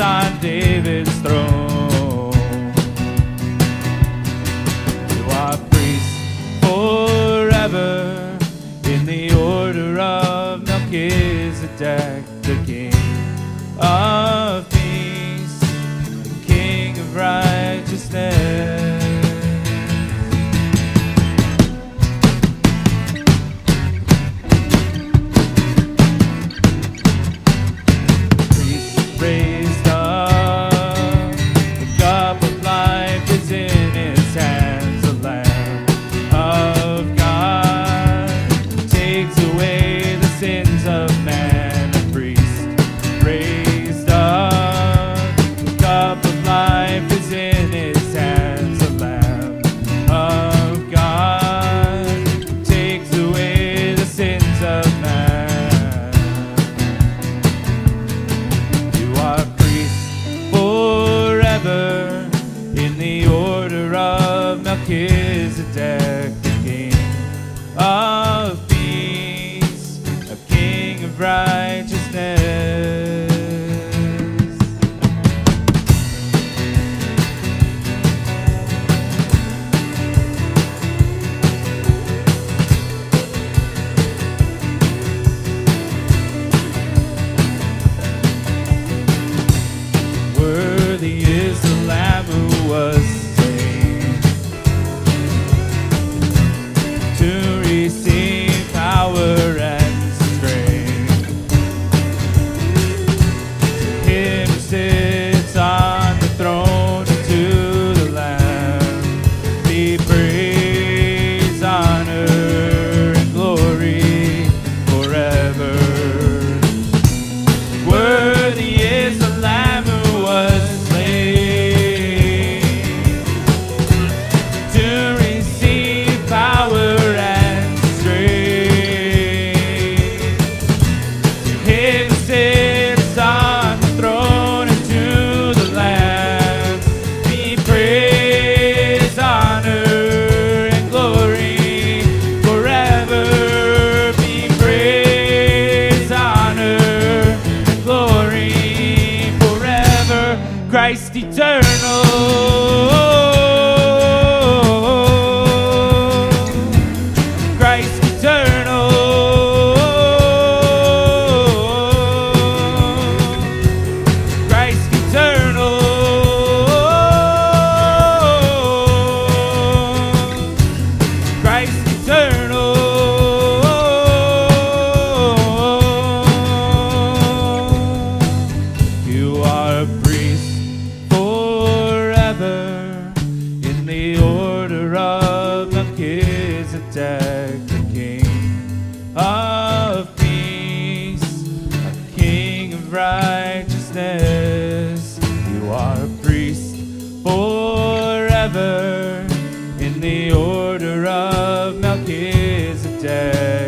on David's throne. kid. protect the King of peace, a King of righteousness. You are a priest forever in the order of Melchizedek.